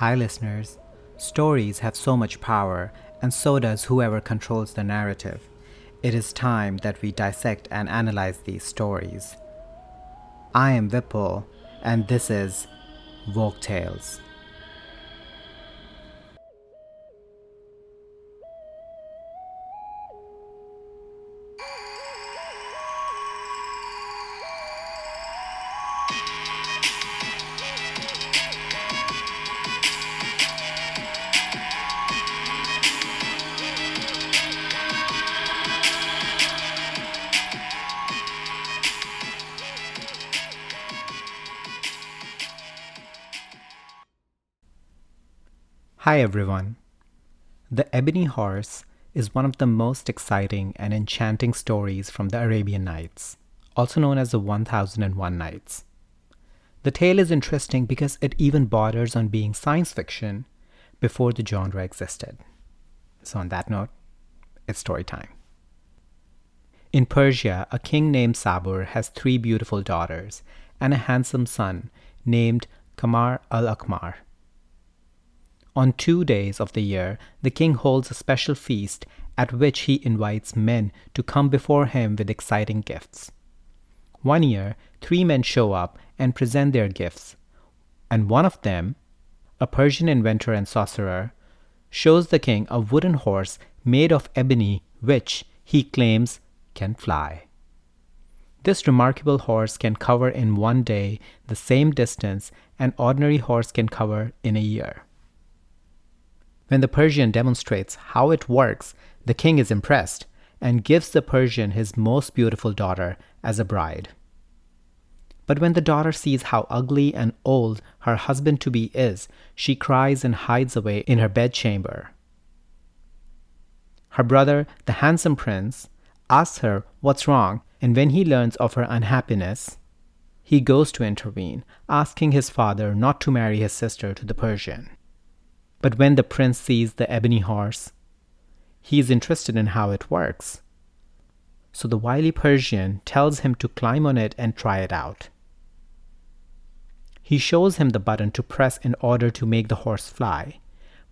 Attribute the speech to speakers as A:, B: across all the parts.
A: Hi, listeners. Stories have so much power, and so does whoever controls the narrative. It is time that we dissect and analyze these stories. I am Vipul, and this is Woke Tales. Hi, everyone. The Ebony Horse is one of the most exciting and enchanting stories from the Arabian Nights, also known as the 1001 Nights. The tale is interesting because it even borders on being science fiction before the genre existed. So, on that note, it's story time. In Persia, a king named Sabur has three beautiful daughters and a handsome son named Kamar al Akmar. On two days of the year, the king holds a special feast at which he invites men to come before him with exciting gifts. One year, three men show up and present their gifts, and one of them, a Persian inventor and sorcerer, shows the king a wooden horse made of ebony which, he claims, can fly. This remarkable horse can cover in one day the same distance an ordinary horse can cover in a year. When the Persian demonstrates how it works, the king is impressed and gives the Persian his most beautiful daughter as a bride. But when the daughter sees how ugly and old her husband to be is, she cries and hides away in her bedchamber. Her brother, the handsome prince, asks her what's wrong, and when he learns of her unhappiness, he goes to intervene, asking his father not to marry his sister to the Persian. But when the prince sees the ebony horse, he is interested in how it works. So the wily Persian tells him to climb on it and try it out. He shows him the button to press in order to make the horse fly,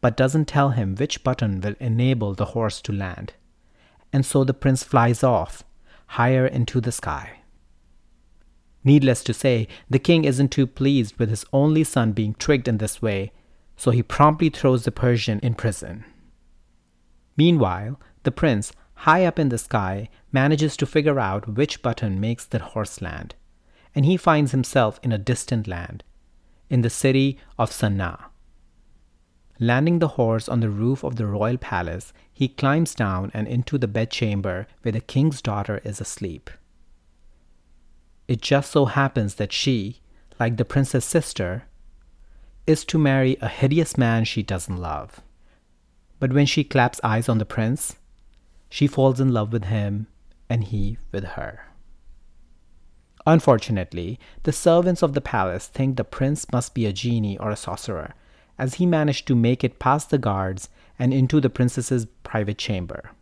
A: but doesn't tell him which button will enable the horse to land. And so the prince flies off, higher into the sky. Needless to say, the king isn't too pleased with his only son being tricked in this way so he promptly throws the Persian in prison. Meanwhile, the prince, high up in the sky, manages to figure out which button makes the horse land, and he finds himself in a distant land, in the city of Sana'a. Landing the horse on the roof of the royal palace, he climbs down and into the bedchamber where the king's daughter is asleep. It just so happens that she, like the prince's sister, is to marry a hideous man she doesn't love. But when she claps eyes on the prince, she falls in love with him and he with her. Unfortunately, the servants of the palace think the prince must be a genie or a sorcerer, as he managed to make it past the guards and into the princess's private chamber.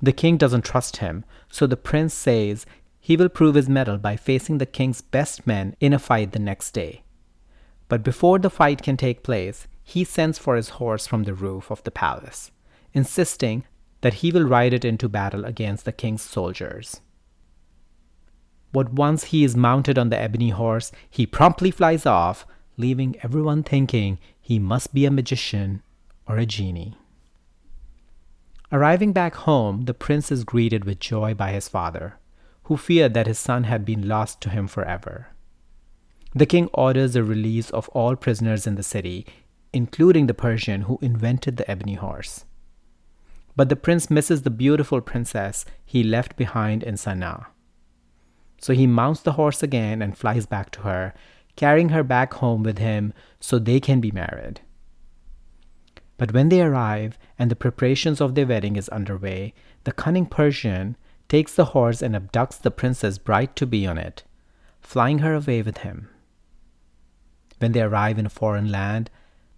A: The king doesn't trust him, so the prince says he will prove his mettle by facing the king's best men in a fight the next day. But before the fight can take place, he sends for his horse from the roof of the palace, insisting that he will ride it into battle against the king's soldiers. But once he is mounted on the ebony horse, he promptly flies off, leaving everyone thinking he must be a magician or a genie. Arriving back home, the prince is greeted with joy by his father, who feared that his son had been lost to him forever. The king orders the release of all prisoners in the city, including the Persian who invented the ebony horse. But the prince misses the beautiful princess he left behind in Sana'a. So he mounts the horse again and flies back to her, carrying her back home with him so they can be married. But when they arrive and the preparations of their wedding is underway, the cunning Persian takes the horse and abducts the princess bride to be on it, flying her away with him. When they arrive in a foreign land,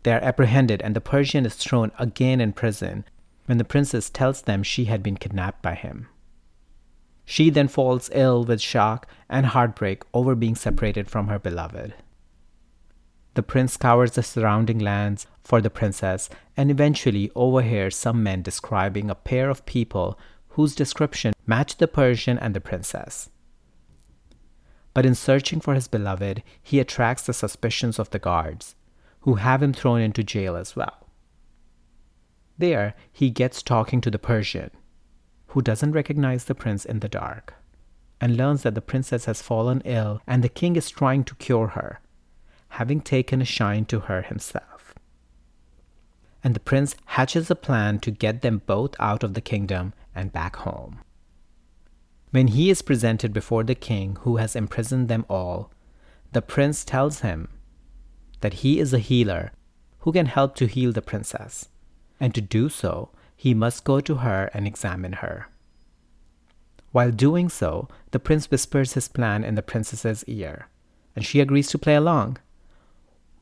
A: they are apprehended and the Persian is thrown again in prison when the princess tells them she had been kidnapped by him. She then falls ill with shock and heartbreak over being separated from her beloved. The prince scours the surrounding lands for the princess and eventually overhears some men describing a pair of people whose description matched the Persian and the princess. But in searching for his beloved, he attracts the suspicions of the guards, who have him thrown into jail as well. There, he gets talking to the Persian, who doesn't recognize the prince in the dark, and learns that the princess has fallen ill and the king is trying to cure her, having taken a shine to her himself. And the prince hatches a plan to get them both out of the kingdom and back home. When he is presented before the king who has imprisoned them all, the prince tells him that he is a healer who can help to heal the princess, and to do so, he must go to her and examine her. While doing so, the prince whispers his plan in the princess's ear, and she agrees to play along.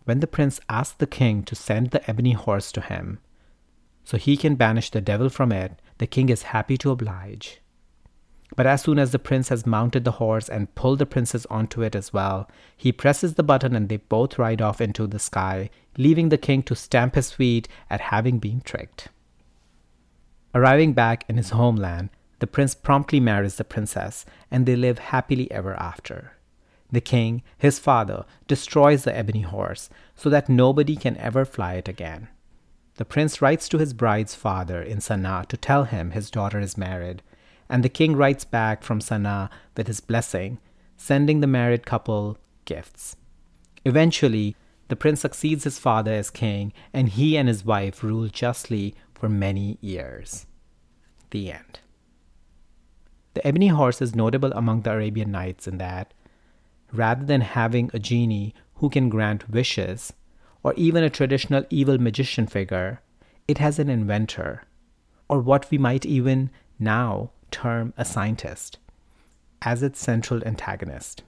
A: When the prince asks the king to send the ebony horse to him, so he can banish the devil from it, the king is happy to oblige. But as soon as the prince has mounted the horse and pulled the princess onto it as well, he presses the button and they both ride off into the sky, leaving the king to stamp his feet at having been tricked. Arriving back in his homeland, the prince promptly marries the princess, and they live happily ever after. The king, his father, destroys the ebony horse so that nobody can ever fly it again. The prince writes to his bride's father in Sana'a to tell him his daughter is married, and the king writes back from Sana'a with his blessing, sending the married couple gifts. Eventually, the prince succeeds his father as king, and he and his wife rule justly for many years. The end. The ebony horse is notable among the Arabian Nights in that, rather than having a genie who can grant wishes, or even a traditional evil magician figure, it has an inventor, or what we might even now term a scientist as its central antagonist.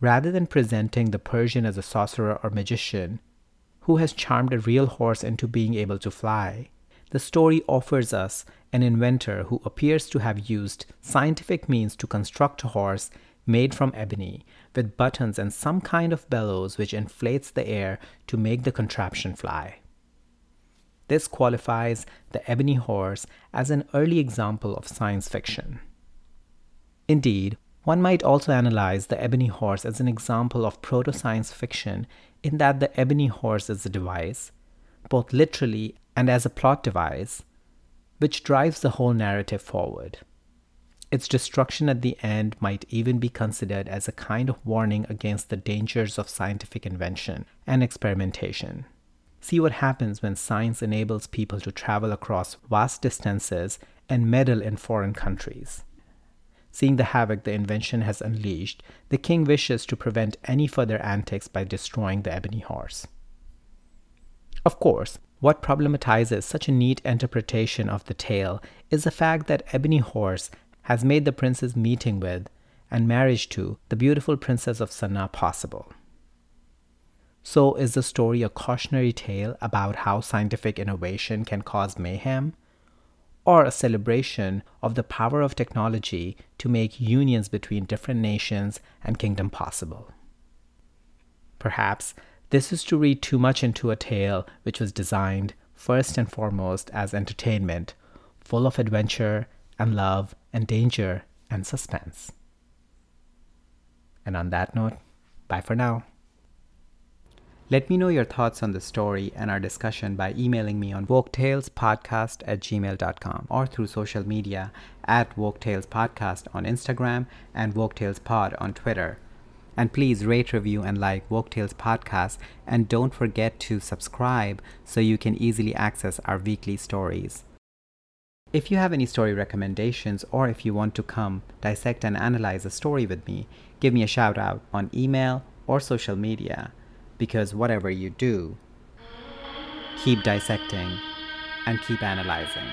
A: Rather than presenting the Persian as a sorcerer or magician who has charmed a real horse into being able to fly, the story offers us an inventor who appears to have used scientific means to construct a horse made from ebony with buttons and some kind of bellows which inflates the air to make the contraption fly. This qualifies the ebony horse as an early example of science fiction. Indeed, one might also analyze the ebony horse as an example of proto science fiction in that the ebony horse is a device, both literally and as a plot device, which drives the whole narrative forward. Its destruction at the end might even be considered as a kind of warning against the dangers of scientific invention and experimentation. See what happens when science enables people to travel across vast distances and meddle in foreign countries. Seeing the havoc the invention has unleashed, the king wishes to prevent any further antics by destroying the ebony horse. Of course, what problematizes such a neat interpretation of the tale is the fact that Ebony Horse has made the prince's meeting with and marriage to the beautiful princess of Sana'a possible. So, is the story a cautionary tale about how scientific innovation can cause mayhem? Or a celebration of the power of technology to make unions between different nations and kingdom possible? Perhaps this is to read too much into a tale which was designed, first and foremost, as entertainment, full of adventure and love and danger and suspense. And on that note, bye for now. Let me know your thoughts on the story and our discussion by emailing me on woketalespodcast at gmail.com or through social media at woketalespodcast on Instagram and woketalespod on Twitter. And please rate, review, and like Woketales podcast. And don't forget to subscribe so you can easily access our weekly stories. If you have any story recommendations or if you want to come dissect and analyze a story with me, give me a shout out on email or social media because whatever you do, keep dissecting and keep analyzing.